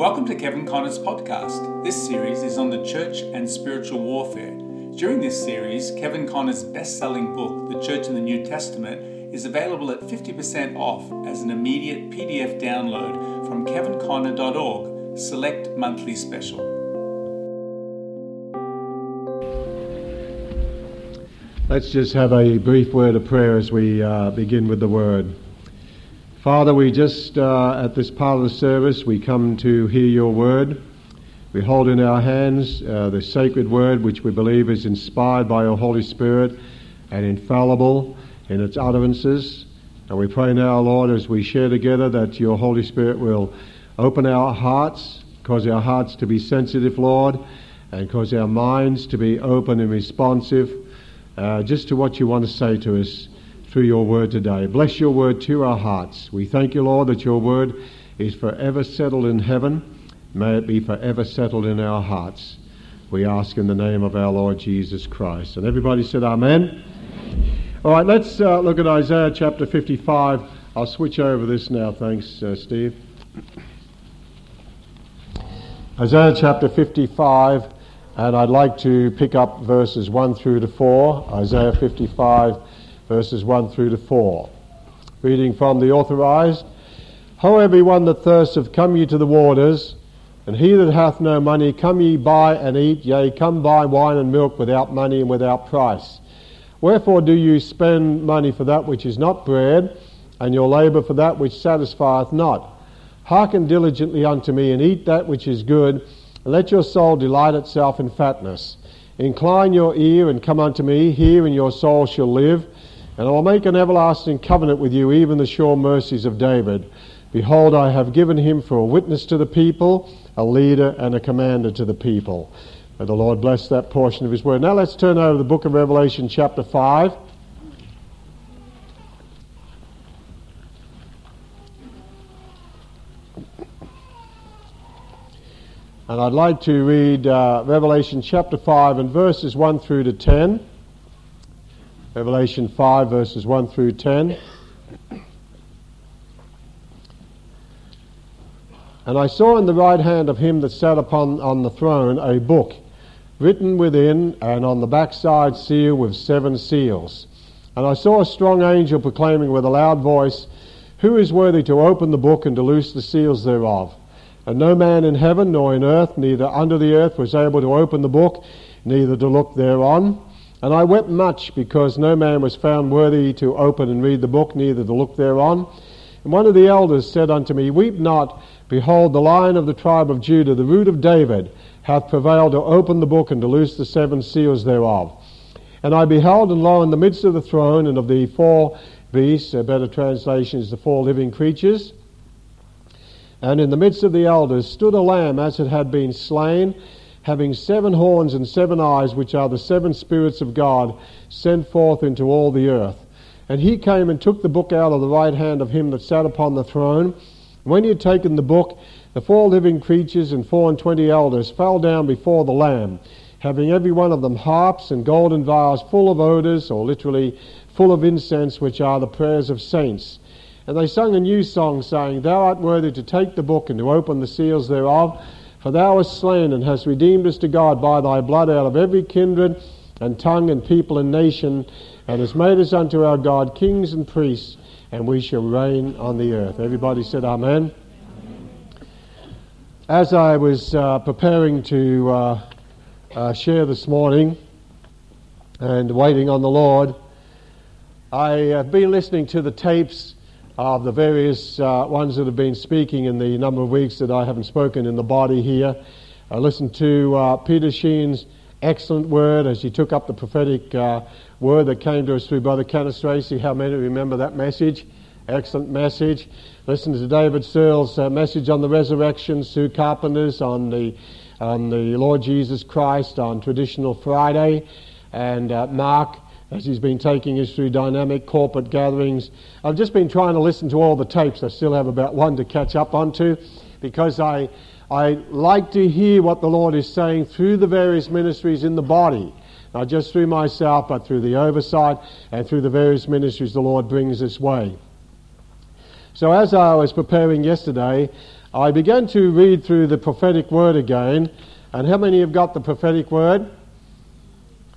Welcome to Kevin Conner's podcast. This series is on the church and spiritual warfare. During this series, Kevin Conner's best selling book, The Church in the New Testament, is available at 50% off as an immediate PDF download from kevinconner.org, select monthly special. Let's just have a brief word of prayer as we uh, begin with the word. Father, we just, uh, at this part of the service, we come to hear your word. We hold in our hands uh, the sacred word, which we believe is inspired by your Holy Spirit and infallible in its utterances. And we pray now, Lord, as we share together, that your Holy Spirit will open our hearts, cause our hearts to be sensitive, Lord, and cause our minds to be open and responsive uh, just to what you want to say to us through your word today. Bless your word to our hearts. We thank you, Lord, that your word is forever settled in heaven. May it be forever settled in our hearts. We ask in the name of our Lord Jesus Christ. And everybody said, Amen. All right, let's uh, look at Isaiah chapter 55. I'll switch over this now. Thanks, uh, Steve. Isaiah chapter 55, and I'd like to pick up verses 1 through to 4. Isaiah 55, verses 1 through to 4. Reading from the Authorized. Ho, every one that thirsteth, come ye to the waters, and he that hath no money, come ye buy and eat, yea, come buy wine and milk without money and without price. Wherefore do you spend money for that which is not bread, and your labour for that which satisfieth not? Hearken diligently unto me, and eat that which is good, and let your soul delight itself in fatness. Incline your ear and come unto me, hear, and your soul shall live. And I will make an everlasting covenant with you, even the sure mercies of David. Behold, I have given him for a witness to the people, a leader and a commander to the people. May the Lord bless that portion of His Word. Now let's turn over to the book of Revelation, chapter 5. And I'd like to read uh, Revelation chapter 5 and verses 1 through to 10. Revelation 5, verses 1 through 10. And I saw in the right hand of him that sat upon on the throne a book written within and on the backside sealed with seven seals. And I saw a strong angel proclaiming with a loud voice, Who is worthy to open the book and to loose the seals thereof? And no man in heaven nor in earth, neither under the earth, was able to open the book, neither to look thereon. And I wept much because no man was found worthy to open and read the book, neither to look thereon. And one of the elders said unto me, Weep not, behold, the lion of the tribe of Judah, the root of David, hath prevailed to open the book and to loose the seven seals thereof. And I beheld, and lo, in the midst of the throne and of the four beasts, a better translation is the four living creatures, and in the midst of the elders stood a lamb as it had been slain, having seven horns and seven eyes, which are the seven spirits of God, sent forth into all the earth. And he came and took the book out of the right hand of him that sat upon the throne. When he had taken the book, the four living creatures and four and twenty elders fell down before the Lamb, having every one of them harps and golden vials full of odors, or literally full of incense, which are the prayers of saints. And they sung a new song, saying, Thou art worthy to take the book and to open the seals thereof, for thou hast slain and hast redeemed us to God by thy blood out of every kindred and tongue and people and nation, and hast made us unto our God kings and priests, and we shall reign on the earth. Everybody said, Amen. As I was uh, preparing to uh, uh, share this morning and waiting on the Lord, I have been listening to the tapes of the various uh, ones that have been speaking in the number of weeks that I haven't spoken in the body here. I listened to uh, Peter Sheen's excellent word as he took up the prophetic uh, word that came to us through Brother Kenneth Tracy. How many remember that message? Excellent message. Listen to David Searle's uh, message on the resurrection, Sue Carpenter's on the, on the Lord Jesus Christ on Traditional Friday, and uh, Mark as he's been taking us through dynamic corporate gatherings. I've just been trying to listen to all the tapes. I still have about one to catch up onto because I, I like to hear what the Lord is saying through the various ministries in the body. Not just through myself, but through the oversight and through the various ministries the Lord brings this way. So as I was preparing yesterday, I began to read through the prophetic word again. And how many have got the prophetic word?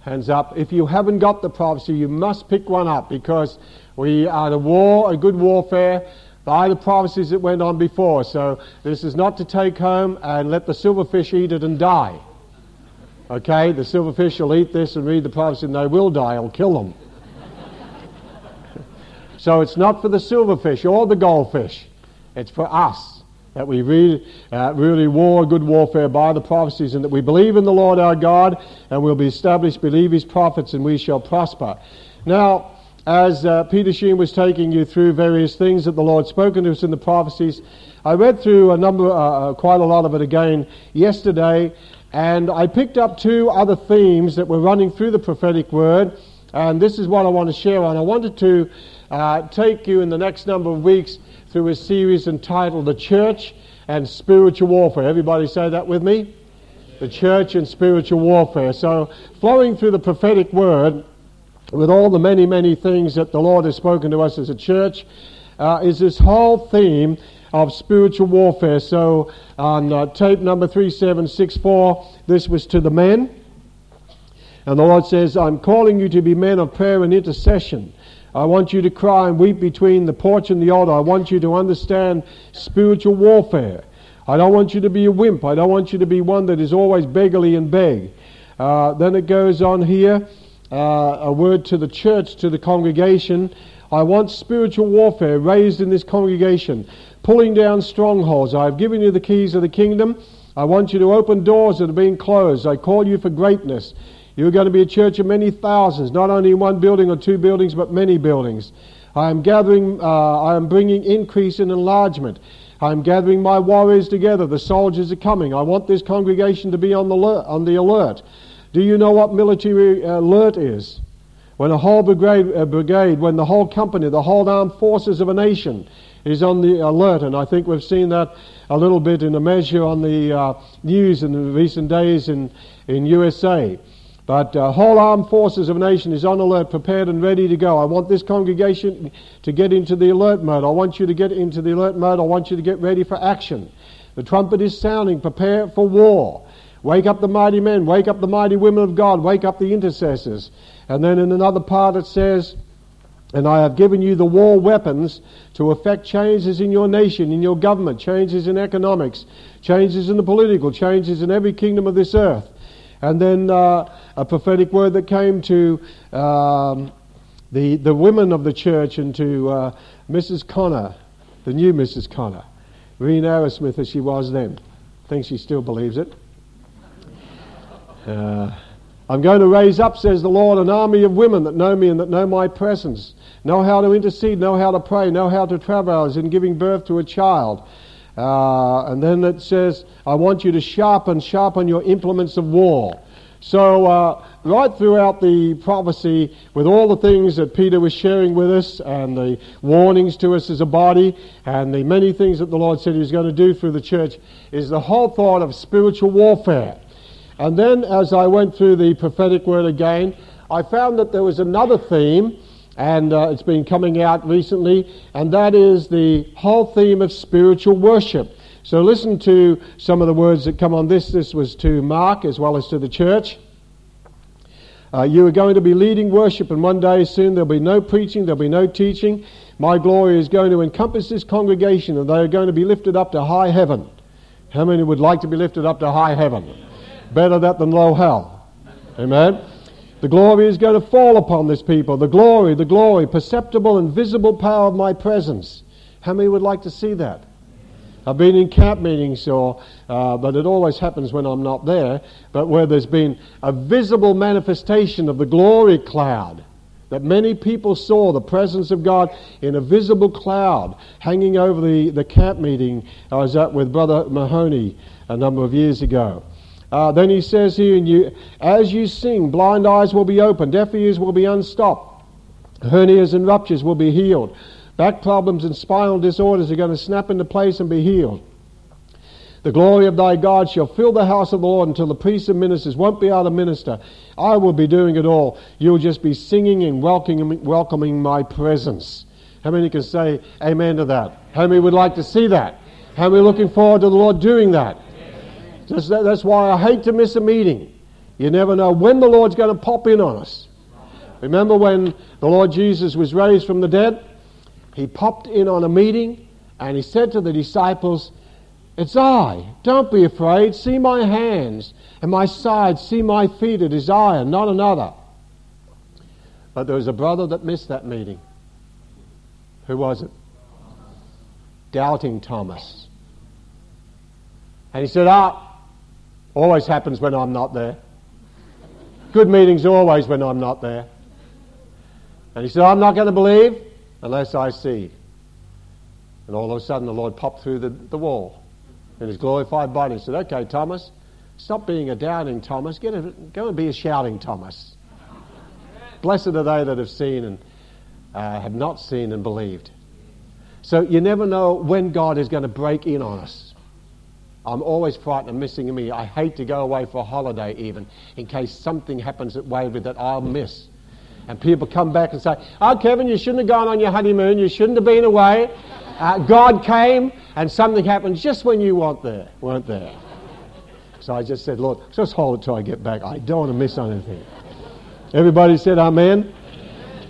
Hands up. If you haven't got the prophecy, you must pick one up because we are the war, a good warfare by the prophecies that went on before. So this is not to take home and let the silverfish eat it and die. Okay, the silverfish will eat this and read the prophecy and they will die. I'll kill them. so it's not for the silverfish or the goldfish. It's for us that we read, uh, really war good warfare by the prophecies and that we believe in the Lord our God and we'll be established, believe his prophets and we shall prosper. Now, as uh, Peter Sheen was taking you through various things that the Lord spoken to us in the prophecies, I read through a number, uh, uh, quite a lot of it again yesterday, and I picked up two other themes that were running through the prophetic word, and this is what I want to share on. I wanted to uh, take you in the next number of weeks through a series entitled The Church and Spiritual Warfare. Everybody say that with me? The Church and Spiritual Warfare. So, flowing through the prophetic word, with all the many, many things that the Lord has spoken to us as a church, uh, is this whole theme of spiritual warfare. So on uh, tape number 3764, this was to the men. And the Lord says, I'm calling you to be men of prayer and intercession. I want you to cry and weep between the porch and the altar. I want you to understand spiritual warfare. I don't want you to be a wimp. I don't want you to be one that is always beggarly and beg. Uh, then it goes on here uh, a word to the church, to the congregation. I want spiritual warfare raised in this congregation, pulling down strongholds. I have given you the keys of the kingdom. I want you to open doors that are being closed. I call you for greatness. You're going to be a church of many thousands, not only one building or two buildings, but many buildings. I am gathering, uh, I am bringing increase and enlargement. I am gathering my warriors together. The soldiers are coming. I want this congregation to be on the, on the alert. Do you know what military alert is? When a whole brigade, a brigade, when the whole company, the whole armed forces of a nation is on the alert, and I think we've seen that a little bit in a measure on the uh, news in the recent days in, in USA. But uh, whole armed forces of a nation is on alert, prepared and ready to go. I want this congregation to get into the alert mode. I want you to get into the alert mode. I want you to get ready for action. The trumpet is sounding. Prepare for war. Wake up the mighty men, wake up the mighty women of God, wake up the intercessors. And then in another part it says, And I have given you the war weapons to effect changes in your nation, in your government, changes in economics, changes in the political, changes in every kingdom of this earth. And then uh, a prophetic word that came to um, the, the women of the church and to uh, Mrs. Conner, the new Mrs. Conner, Reen Arrowsmith as she was then. I think she still believes it. Uh, I'm going to raise up, says the Lord, an army of women that know me and that know my presence, know how to intercede, know how to pray, know how to travel as in giving birth to a child. Uh, and then it says, I want you to sharpen, sharpen your implements of war. So, uh, right throughout the prophecy, with all the things that Peter was sharing with us, and the warnings to us as a body, and the many things that the Lord said He was going to do through the church, is the whole thought of spiritual warfare. And then as I went through the prophetic word again, I found that there was another theme, and uh, it's been coming out recently, and that is the whole theme of spiritual worship. So listen to some of the words that come on this. This was to Mark as well as to the church. Uh, you are going to be leading worship, and one day soon there'll be no preaching, there'll be no teaching. My glory is going to encompass this congregation, and they are going to be lifted up to high heaven. How many would like to be lifted up to high heaven? Better that than low hell. Amen. The glory is going to fall upon this people. The glory, the glory, perceptible and visible power of my presence. How many would like to see that? I've been in camp meetings, or, uh, but it always happens when I'm not there, but where there's been a visible manifestation of the glory cloud that many people saw the presence of God in a visible cloud hanging over the, the camp meeting I was at with Brother Mahoney a number of years ago. Uh, then he says here, you, as you sing, blind eyes will be opened, deaf ears will be unstopped, hernias and ruptures will be healed, back problems and spinal disorders are going to snap into place and be healed. The glory of thy God shall fill the house of the Lord until the priests and ministers won't be able to minister. I will be doing it all. You'll just be singing and welcoming, welcoming my presence. How many can say amen to that? How many would like to see that? How we're looking forward to the Lord doing that. That's, why I hate to miss a meeting. You never know when the Lord's going to pop in on us. Remember when the Lord Jesus was raised from the dead? He popped in on a meeting and he said to the disciples, It's I. Don't be afraid. See my hands and my side. See my feet. It is I and not another. But there was a brother that missed that meeting. Who was it? Doubting Thomas. And he said, Ah, always happens when I'm not there. Good meetings always when I'm not there. And he said, I'm not going to believe unless I see. And all of a sudden the Lord popped through the, the wall in his glorified body and said, Okay, Thomas, stop being a doubting Thomas. Get a, go and be a shouting Thomas. Blessed are they that have seen and uh, have not seen and believed. So you never know when God is going to break in on us. I'm always frightened of missing me. I hate to go away for a holiday even in case something happens at Waverley that I'll miss. And people come back and say, Oh, Kevin, you shouldn't have gone on your honeymoon. You shouldn't have been away. Uh, God came and something happened just when you weren't there. Weren't there. So I just said, Lord, just hold it till I get back. I don't want to miss anything. Everybody said Amen.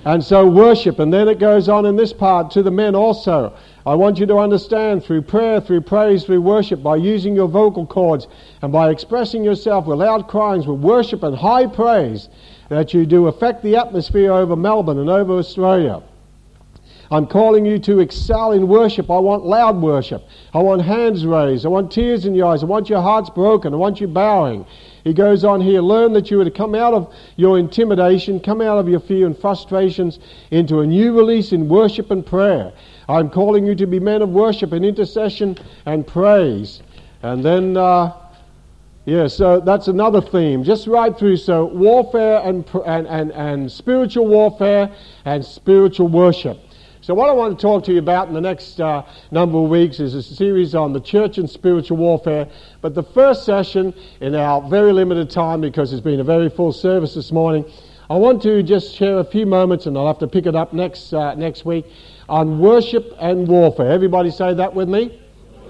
And so worship, and then it goes on in this part to the men also. I want you to understand through prayer, through praise, through worship, by using your vocal cords and by expressing yourself with loud cryings, with worship and high praise, that you do affect the atmosphere over Melbourne and over Australia. I'm calling you to excel in worship. I want loud worship. I want hands raised. I want tears in your eyes. I want your hearts broken. I want you bowing. He goes on here, learn that you are to come out of your intimidation, come out of your fear and frustrations into a new release in worship and prayer. I'm calling you to be men of worship and intercession and praise. And then, uh, yeah, so that's another theme, just right through. So, warfare and, and, and, and spiritual warfare and spiritual worship. So, what I want to talk to you about in the next uh, number of weeks is a series on the church and spiritual warfare. But the first session, in our very limited time, because it's been a very full service this morning, I want to just share a few moments, and I'll have to pick it up next, uh, next week, on worship and warfare. Everybody say that with me?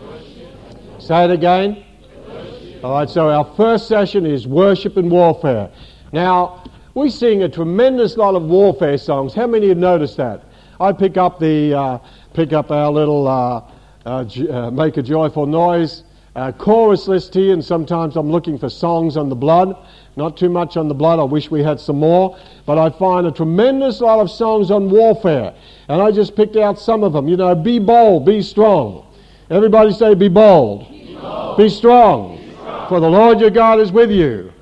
Worship. Say it again. Worship. All right, so our first session is worship and warfare. Now, we sing a tremendous lot of warfare songs. How many have noticed that? I pick up the uh, pick up our little uh, uh, uh make a joyful noise uh, chorus list here, and sometimes I'm looking for songs on the blood. Not too much on the blood. I wish we had some more, but I find a tremendous lot of songs on warfare, and I just picked out some of them. You know, be bold, be strong. Everybody say, be bold, be, bold. be, strong. be strong, for the Lord your God is with you.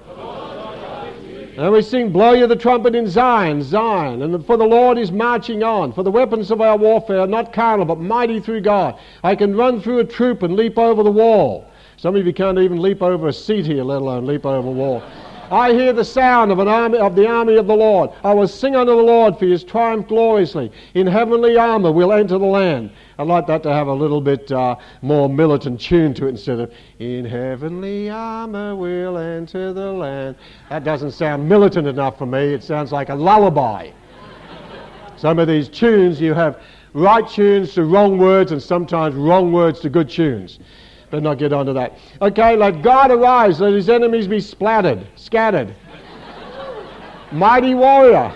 And we sing, Blow you the trumpet in Zion, Zion. And for the Lord is marching on. For the weapons of our warfare are not carnal, but mighty through God. I can run through a troop and leap over the wall. Some of you can't even leap over a seat here, let alone leap over a wall. I hear the sound of an army of the army of the Lord. I will sing unto the Lord for his triumph gloriously. In heavenly armor we'll enter the land. I'd like that to have a little bit uh, more militant tune to it instead of In heavenly armor we'll enter the land. That doesn't sound militant enough for me. It sounds like a lullaby. Some of these tunes, you have right tunes to wrong words and sometimes wrong words to good tunes. Better not get onto that. Okay, let God arise, let his enemies be splattered, scattered. Mighty warrior,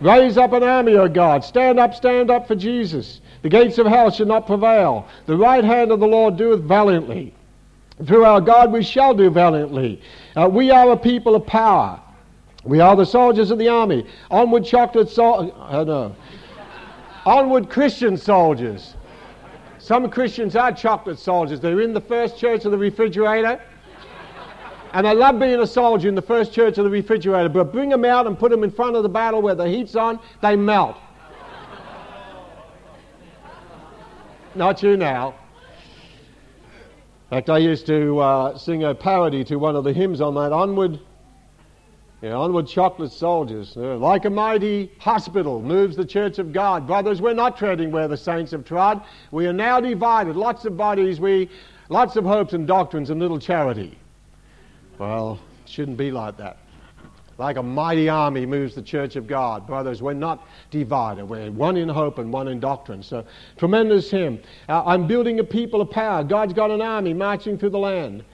raise up an army, O God. Stand up, stand up for Jesus. The gates of hell shall not prevail. The right hand of the Lord doeth valiantly. Through our God we shall do valiantly. Uh, we are a people of power. We are the soldiers of the army. Onward, chocolate soldiers. Uh, no. Onward, Christian soldiers. Some Christians are chocolate soldiers. They're in the first church of the refrigerator. And I love being a soldier in the first church of the refrigerator. But bring them out and put them in front of the battle where the heat's on, they melt. Not you now. In fact, I used to uh, sing a parody to one of the hymns on that Onward, onward chocolate soldiers. Uh, like a mighty hospital moves the church of God. Brothers, we're not treading where the saints have trod. We are now divided. Lots of bodies, we, lots of hopes and doctrines and little charity. Well, it shouldn't be like that. Like a mighty army moves the church of God. Brothers, we're not divided. We're one in hope and one in doctrine. So, tremendous hymn. Uh, I'm building a people of power. God's got an army marching through the land.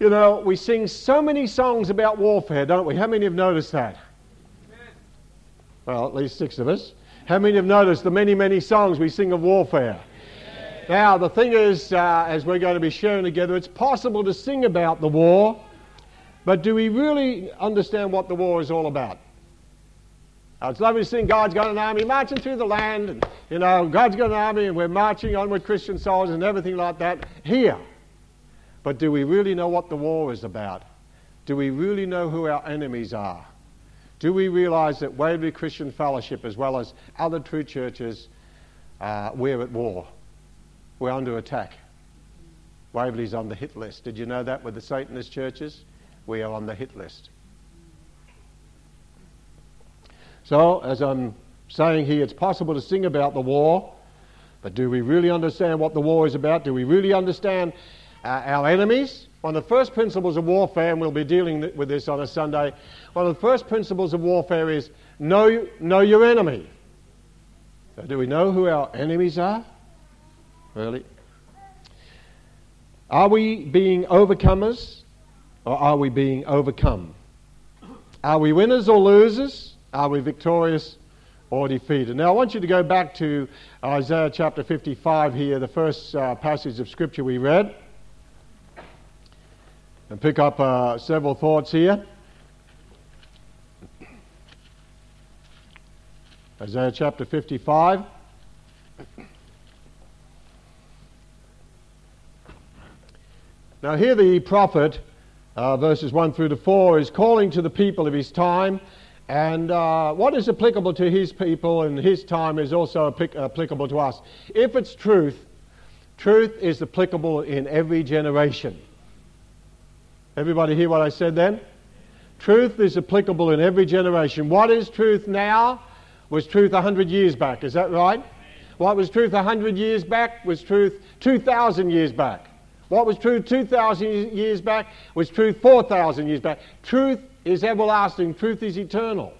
You know, we sing so many songs about warfare, don't we? How many have noticed that? Well, at least six of us. How many have noticed the many, many songs we sing of warfare? Now, the thing is, uh, as we're going to be sharing together, it's possible to sing about the war but do we really understand what the war is all about? Now, it's lovely to sing God's got an army marching through the land, and, you know, God's got an army, and we're marching on with Christian soldiers and everything like that here. But do we really know what the war is about? Do we really know who our enemies are? Do we realize that Waverley Christian Fellowship, as well as other true churches, uh, we're at war? We're under attack. Waverley's on the hit list. Did you know that with the Satanist churches? we are on the hit list. So, as I'm saying here, it's possible to sing about the war, but do we really understand what the war is about? Do we really understand uh, our enemies? One of the first principles of warfare, and we'll be dealing with this on a Sunday, one of the first principles of warfare is know, know your enemy. Do we know who our enemies are? Really? Are we being overcomers? Or are we being overcome? Are we winners or losers? Are we victorious or defeated? Now, I want you to go back to Isaiah chapter 55 here, the first uh, passage of Scripture we read, and pick up uh, several thoughts here. Isaiah chapter 55. Now, here the prophet uh, verses 1 through to 4, is calling to the people of his time. And uh, what is applicable to his people and his time is also applicable to us. If it's truth, truth is applicable in every generation. Everybody hear what I said then? Truth is applicable in every generation. What is truth now was truth 100 years back. Is that right? What was truth 100 years back was truth 2,000 years back. What was true 2,000 years back was truth 4,000 years back. Truth is everlasting, truth is eternal.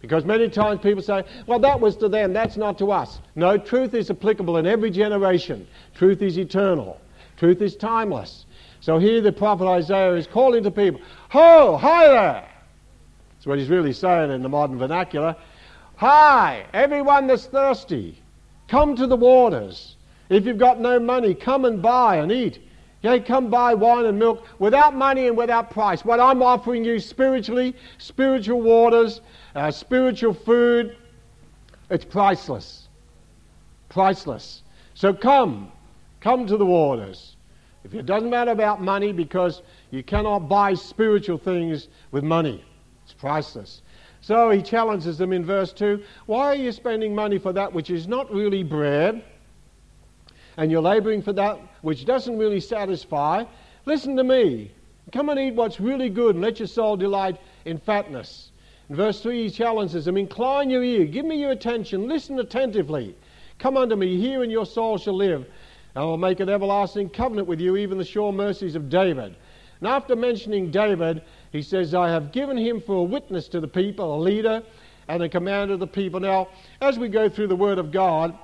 Because many times people say, well, that was to them, that's not to us. No, truth is applicable in every generation. Truth is eternal, truth is timeless. So here the prophet Isaiah is calling to people, Ho, hi there! That's what he's really saying in the modern vernacular. Hi, everyone that's thirsty, come to the waters. If you've got no money, come and buy and eat. Yea, come buy wine and milk without money and without price. What I'm offering you spiritually, spiritual waters, uh, spiritual food, it's priceless. Priceless. So come, come to the waters. If it doesn't matter about money because you cannot buy spiritual things with money, it's priceless. So he challenges them in verse 2 Why are you spending money for that which is not really bread? and you're laboring for that which doesn't really satisfy, listen to me. Come and eat what's really good and let your soul delight in fatness. In verse 3, he challenges them Incline your ear, give me your attention, listen attentively. Come unto me, here and your soul shall live. I will make an everlasting covenant with you, even the sure mercies of David. And after mentioning David, he says, I have given him for a witness to the people, a leader and a commander of the people. Now, as we go through the Word of God,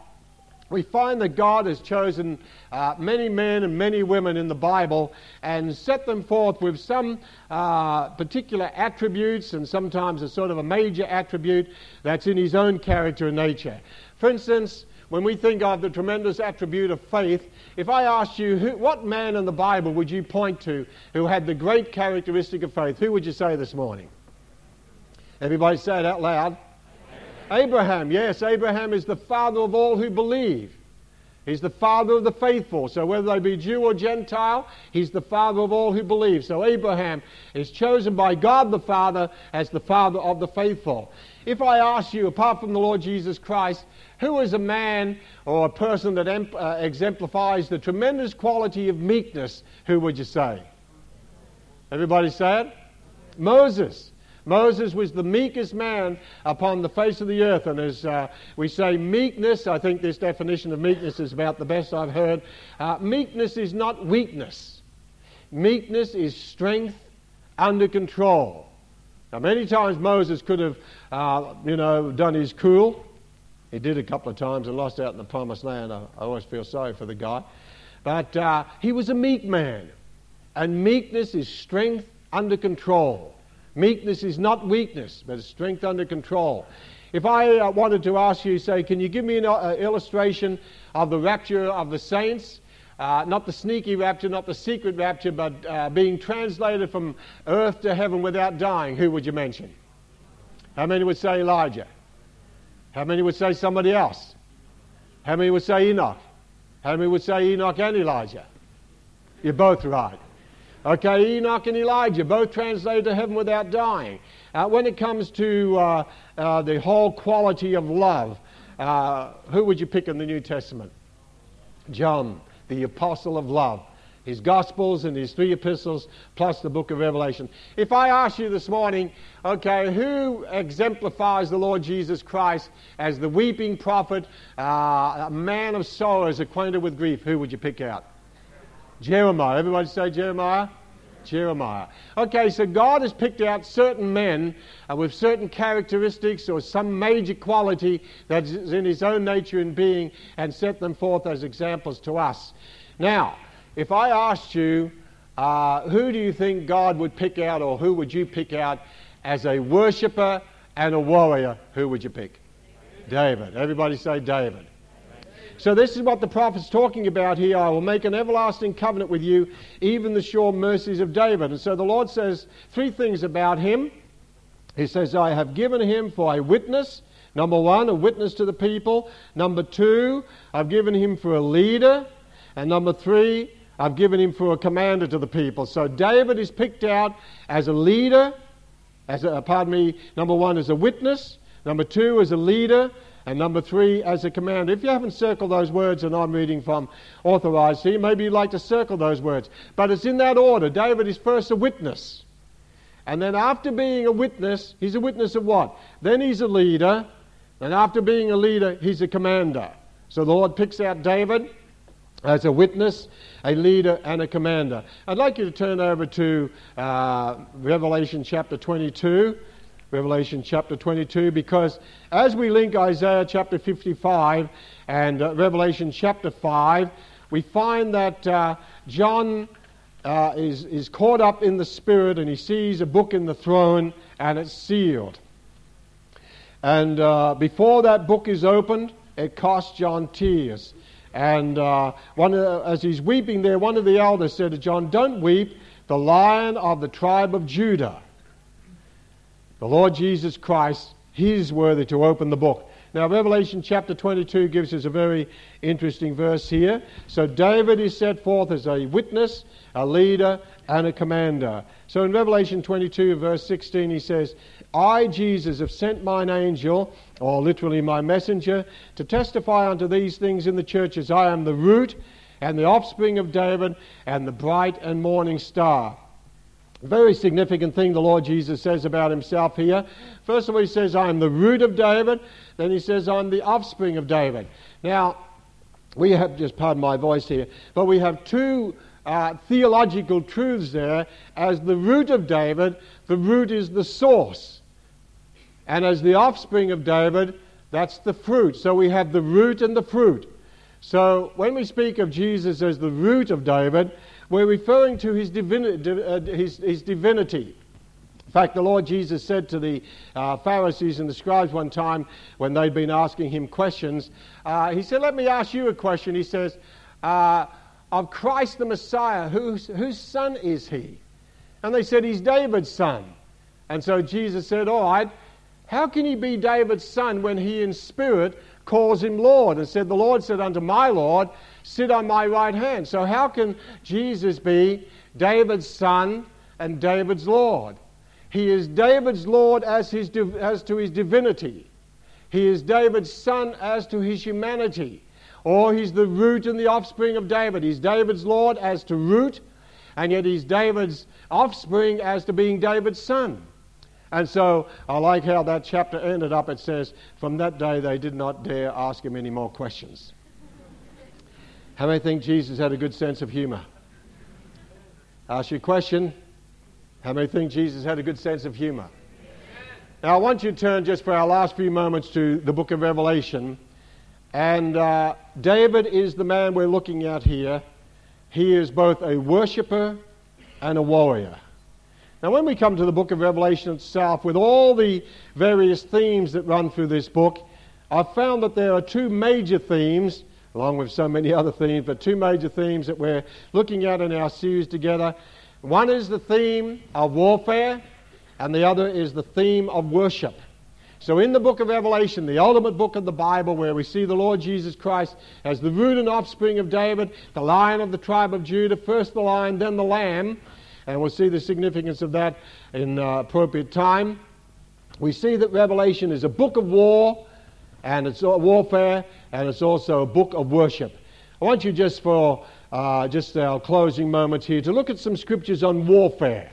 we find that God has chosen uh, many men and many women in the Bible and set them forth with some uh, particular attributes and sometimes a sort of a major attribute that's in his own character and nature. For instance, when we think of the tremendous attribute of faith, if I asked you who, what man in the Bible would you point to who had the great characteristic of faith, who would you say this morning? Everybody say it out loud. Abraham, yes, Abraham is the father of all who believe. He's the father of the faithful. So whether they be Jew or Gentile, he's the father of all who believe. So Abraham is chosen by God the Father as the father of the faithful. If I ask you, apart from the Lord Jesus Christ, who is a man or a person that uh, exemplifies the tremendous quality of meekness, who would you say? Everybody say it? Moses. Moses was the meekest man upon the face of the earth. And as uh, we say meekness, I think this definition of meekness is about the best I've heard. Uh, meekness is not weakness, meekness is strength under control. Now, many times Moses could have, uh, you know, done his cool. He did a couple of times and lost out in the promised land. I, I always feel sorry for the guy. But uh, he was a meek man. And meekness is strength under control. Meekness is not weakness, but strength under control. If I uh, wanted to ask you, say, can you give me an uh, illustration of the rapture of the saints? Uh, not the sneaky rapture, not the secret rapture, but uh, being translated from earth to heaven without dying, who would you mention? How many would say Elijah? How many would say somebody else? How many would say Enoch? How many would say Enoch and Elijah? You're both right. Okay, Enoch and Elijah, both translated to heaven without dying. Uh, when it comes to uh, uh, the whole quality of love, uh, who would you pick in the New Testament? John, the apostle of love. His Gospels and his three epistles, plus the book of Revelation. If I ask you this morning, okay, who exemplifies the Lord Jesus Christ as the weeping prophet, uh, a man of sorrows, acquainted with grief, who would you pick out? Jeremiah. Everybody say Jeremiah? Jeremiah. Okay, so God has picked out certain men uh, with certain characteristics or some major quality that is in his own nature and being and set them forth as examples to us. Now, if I asked you, uh, who do you think God would pick out or who would you pick out as a worshiper and a warrior, who would you pick? David. Everybody say David. So, this is what the prophet's talking about here. I will make an everlasting covenant with you, even the sure mercies of David. And so the Lord says three things about him. He says, I have given him for a witness. Number one, a witness to the people. Number two, I've given him for a leader. And number three, I've given him for a commander to the people. So David is picked out as a leader, as a, uh, pardon me, number one, as a witness. Number two, as a leader. And number three, as a commander. If you haven't circled those words, and I'm reading from authorized here, maybe you'd like to circle those words. But it's in that order. David is first a witness. And then after being a witness, he's a witness of what? Then he's a leader. And after being a leader, he's a commander. So the Lord picks out David as a witness, a leader, and a commander. I'd like you to turn over to uh, Revelation chapter 22. Revelation chapter 22, because as we link Isaiah chapter 55 and uh, Revelation chapter 5, we find that uh, John uh, is, is caught up in the Spirit and he sees a book in the throne and it's sealed. And uh, before that book is opened, it costs John tears. And uh, one the, as he's weeping there, one of the elders said to John, Don't weep, the lion of the tribe of Judah the Lord Jesus Christ, He's worthy to open the book. Now, Revelation chapter 22 gives us a very interesting verse here. So, David is set forth as a witness, a leader, and a commander. So, in Revelation 22, verse 16, he says, I, Jesus, have sent mine angel, or literally my messenger, to testify unto these things in the churches. I am the root and the offspring of David, and the bright and morning star. Very significant thing the Lord Jesus says about himself here. First of all, he says, I'm the root of David. Then he says, I'm the offspring of David. Now, we have, just pardon my voice here, but we have two uh, theological truths there. As the root of David, the root is the source. And as the offspring of David, that's the fruit. So we have the root and the fruit. So when we speak of Jesus as the root of David, we're referring to his, divini- uh, his, his divinity. In fact, the Lord Jesus said to the uh, Pharisees and the scribes one time when they'd been asking him questions, uh, He said, Let me ask you a question. He says, uh, Of Christ the Messiah, whose, whose son is he? And they said, He's David's son. And so Jesus said, All right, how can he be David's son when he in spirit calls him Lord? And said, The Lord said unto my Lord, sit on my right hand. So, how can Jesus be David's son and David's Lord? He is David's Lord as, his, as to his divinity. He is David's son as to his humanity. Or he's the root and the offspring of David. He's David's Lord as to root, and yet he's David's offspring as to being David's son. And so I like how that chapter ended up. It says, From that day they did not dare ask him any more questions. How many think Jesus had a good sense of humor? Ask you a question. How many think Jesus had a good sense of humor? Now, I want you to turn just for our last few moments to the book of Revelation. And uh, David is the man we're looking at here. He is both a worshiper and a warrior. Now, when we come to the book of Revelation itself, with all the various themes that run through this book, I've found that there are two major themes, along with so many other themes, but two major themes that we're looking at in our series together. One is the theme of warfare, and the other is the theme of worship. So, in the book of Revelation, the ultimate book of the Bible, where we see the Lord Jesus Christ as the root and offspring of David, the lion of the tribe of Judah, first the lion, then the lamb, and we'll see the significance of that in uh, appropriate time. We see that Revelation is a book of war, and it's warfare, and it's also a book of worship. I want you just for uh, just our closing moments here to look at some scriptures on warfare.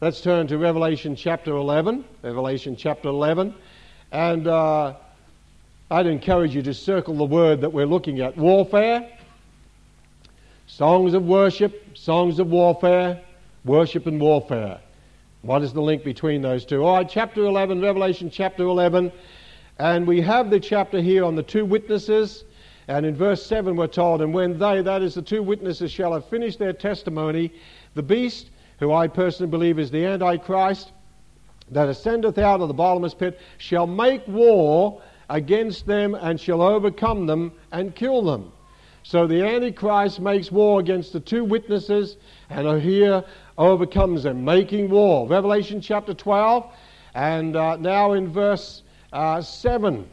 Let's turn to Revelation chapter 11. Revelation chapter 11. And uh, I'd encourage you to circle the word that we're looking at warfare, songs of worship, songs of warfare, worship and warfare. What is the link between those two? All right, chapter 11, Revelation chapter 11. And we have the chapter here on the two witnesses. And in verse 7, we're told, And when they, that is the two witnesses, shall have finished their testimony, the beast who I personally believe is the Antichrist, that ascendeth out of the bottomless pit, shall make war against them and shall overcome them and kill them. So the Antichrist makes war against the two witnesses and here overcomes them, making war. Revelation chapter 12, and uh, now in verse uh, 7.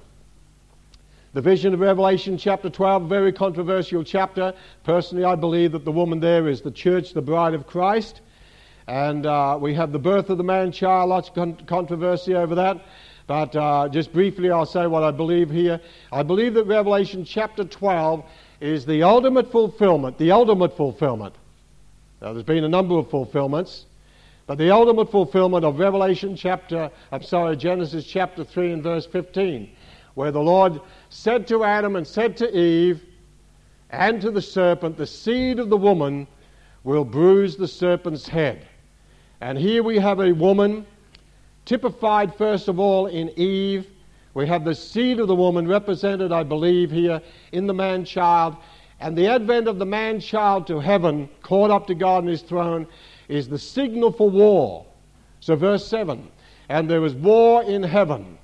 The vision of Revelation chapter 12, very controversial chapter. Personally, I believe that the woman there is the church, the bride of Christ. And uh, we have the birth of the man child, lots of con- controversy over that. But uh, just briefly, I'll say what I believe here. I believe that Revelation chapter 12 is the ultimate fulfillment, the ultimate fulfillment. Now, there's been a number of fulfillments, but the ultimate fulfillment of Revelation chapter, I'm sorry, Genesis chapter 3 and verse 15, where the Lord said to Adam and said to Eve and to the serpent, The seed of the woman will bruise the serpent's head. And here we have a woman typified, first of all, in Eve. We have the seed of the woman represented, I believe, here in the man child. And the advent of the man child to heaven, caught up to God in his throne, is the signal for war. So, verse 7 And there was war in heaven.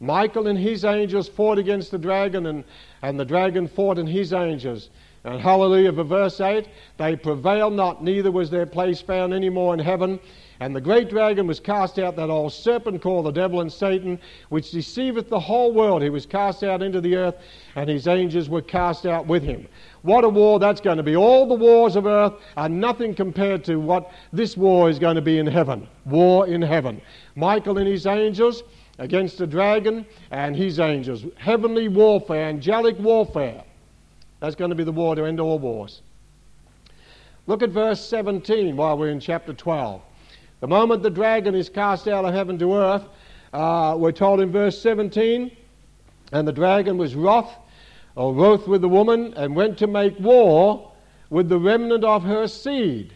Michael and his angels fought against the dragon, and, and the dragon fought and his angels. And hallelujah for verse 8 they prevailed not, neither was their place found any more in heaven. And the great dragon was cast out, that old serpent called the devil and Satan, which deceiveth the whole world. He was cast out into the earth, and his angels were cast out with him. What a war that's going to be. All the wars of earth are nothing compared to what this war is going to be in heaven. War in heaven. Michael and his angels against the dragon and his angels. Heavenly warfare, angelic warfare. That's going to be the war to end all wars. Look at verse 17 while we're in chapter 12. The moment the dragon is cast out of heaven to earth, uh, we're told in verse 17, and the dragon was wroth, or wroth with the woman, and went to make war with the remnant of her seed.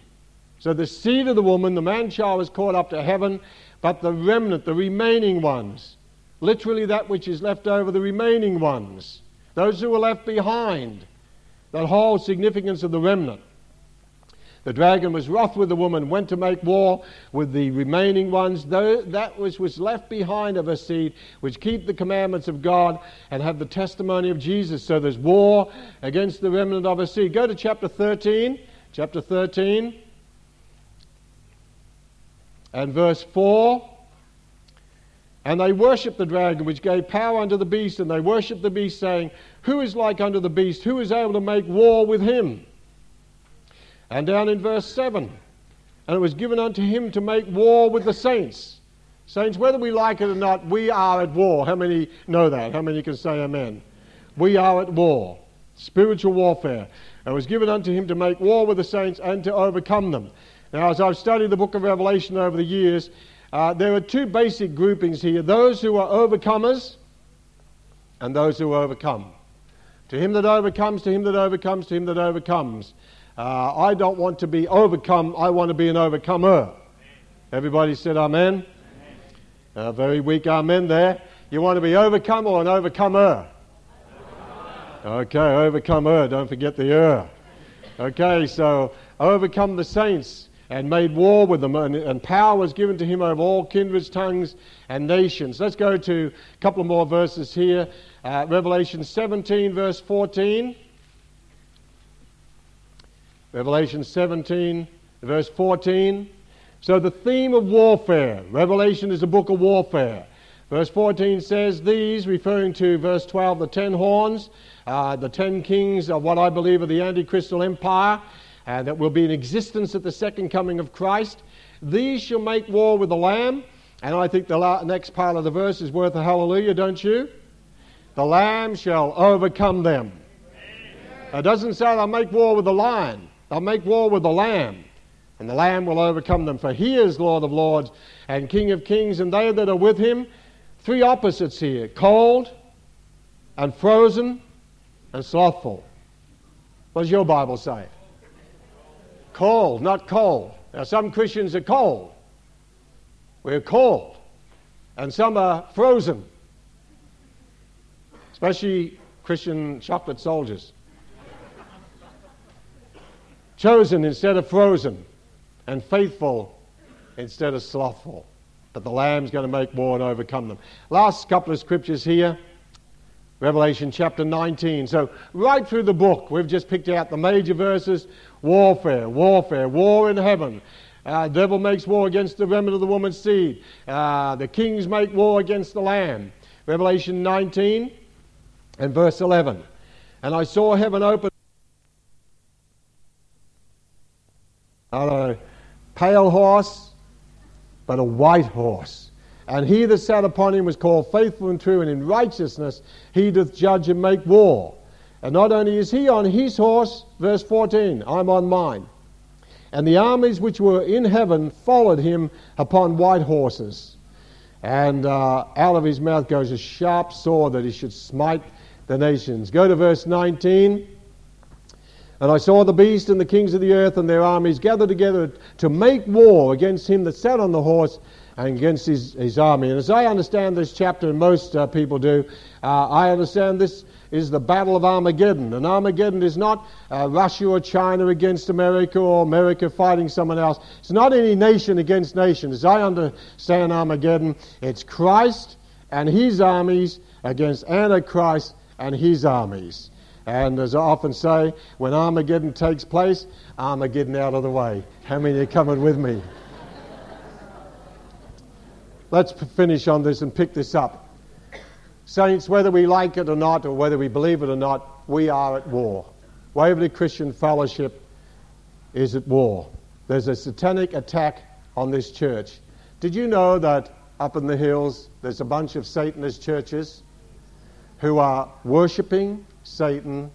So the seed of the woman, the man child, was caught up to heaven, but the remnant, the remaining ones, literally that which is left over, the remaining ones, those who were left behind, that whole significance of the remnant. The dragon was wroth with the woman, went to make war with the remaining ones, though that which was left behind of her seed, which keep the commandments of God and have the testimony of Jesus. So there's war against the remnant of her seed. Go to chapter 13, chapter 13, and verse 4. And they worshipped the dragon, which gave power unto the beast, and they worshipped the beast, saying, Who is like unto the beast? Who is able to make war with him? And down in verse 7, and it was given unto him to make war with the saints. Saints, whether we like it or not, we are at war. How many know that? How many can say amen? We are at war. Spiritual warfare. And it was given unto him to make war with the saints and to overcome them. Now, as I've studied the book of Revelation over the years, uh, there are two basic groupings here those who are overcomers and those who are overcome. To him that overcomes, to him that overcomes, to him that overcomes. Uh, I don't want to be overcome, I want to be an overcomer. Everybody said amen? A very weak amen there. You want to be overcome or an overcomer? Okay, overcomer. Don't forget the er. Okay, so overcome the saints and made war with them, and, and, power was given to him over all kindreds, tongues, and nations. Let's go to a couple more verses here. Uh, Revelation 17, verse 14. Revelation 17, verse 14. So the theme of warfare, Revelation is a book of warfare. Verse 14 says, These, referring to verse 12, the ten horns, uh, the ten kings of what I believe are the Antichrystal Empire, uh, that will be in existence at the second coming of Christ. These shall make war with the Lamb. And I think the la- next part of the verse is worth a hallelujah, don't you? The Lamb shall overcome them. It doesn't say they'll make war with the lion, they'll make war with the Lamb. And the Lamb will overcome them, for he is Lord of lords and King of kings, and they that are with him. Three opposites here cold and frozen and slothful. What does your Bible say? Cold, not cold. Now, some Christians are cold. We're cold. And some are frozen, especially Christian chocolate soldiers. Chosen instead of frozen, and faithful instead of slothful. But the Lamb's going to make war and overcome them. Last couple of scriptures here. Revelation chapter 19. So, right through the book, we've just picked out the major verses warfare, warfare, war in heaven. Uh, devil makes war against the remnant of the woman's seed. Uh, the kings make war against the Lamb. Revelation 19 and verse 11. And I saw heaven open. Not a pale horse, but a white horse. And he that sat upon him was called faithful and true, and in righteousness he doth judge and make war. And not only is he on his horse, verse 14, I'm on mine. And the armies which were in heaven followed him upon white horses. And uh, out of his mouth goes a sharp sword that he should smite the nations. Go to verse 19. And I saw the beast and the kings of the earth and their armies gathered together to make war against him that sat on the horse and against his, his army. And as I understand this chapter, and most uh, people do, uh, I understand this is the Battle of Armageddon. And Armageddon is not uh, Russia or China against America or America fighting someone else. It's not any nation against nation. As I understand Armageddon, it's Christ and his armies against Antichrist and his armies. And as I often say, when Armageddon takes place, Armageddon out of the way. How many are coming with me? Let's finish on this and pick this up. Saints, whether we like it or not, or whether we believe it or not, we are at war. Waverley Christian Fellowship is at war. There's a satanic attack on this church. Did you know that up in the hills there's a bunch of Satanist churches who are worshipping Satan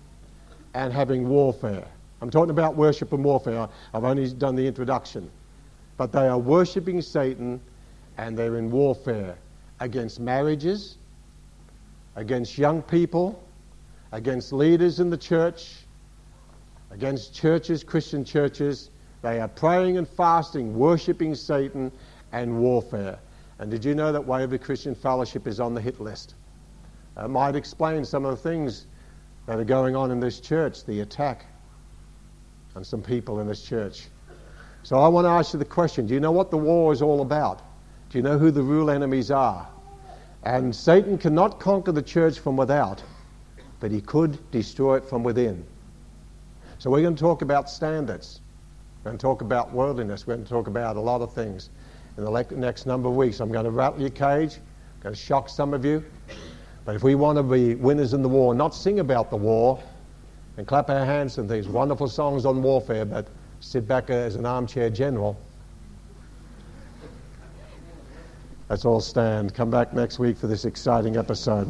and having warfare? I'm talking about worship and warfare. I've only done the introduction. But they are worshipping Satan and they're in warfare against marriages, against young people, against leaders in the church, against churches, Christian churches. They are praying and fasting, worshipping Satan, and warfare. And did you know that Waverley Christian Fellowship is on the hit list? It might explain some of the things that are going on in this church, the attack on some people in this church. So I want to ask you the question do you know what the war is all about? Do you know who the real enemies are? And Satan cannot conquer the church from without, but he could destroy it from within. So we're going to talk about standards. We're going to talk about worldliness. We're going to talk about a lot of things. In the next number of weeks, I'm going to rattle your cage. I'm going to shock some of you. But if we want to be winners in the war, not sing about the war and clap our hands and things, wonderful songs on warfare, but sit back as an armchair general Let's all stand. Come back next week for this exciting episode.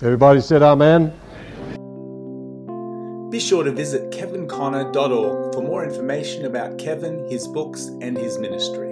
Everybody said Amen. Be sure to visit kevinconner.org for more information about Kevin, his books, and his ministry.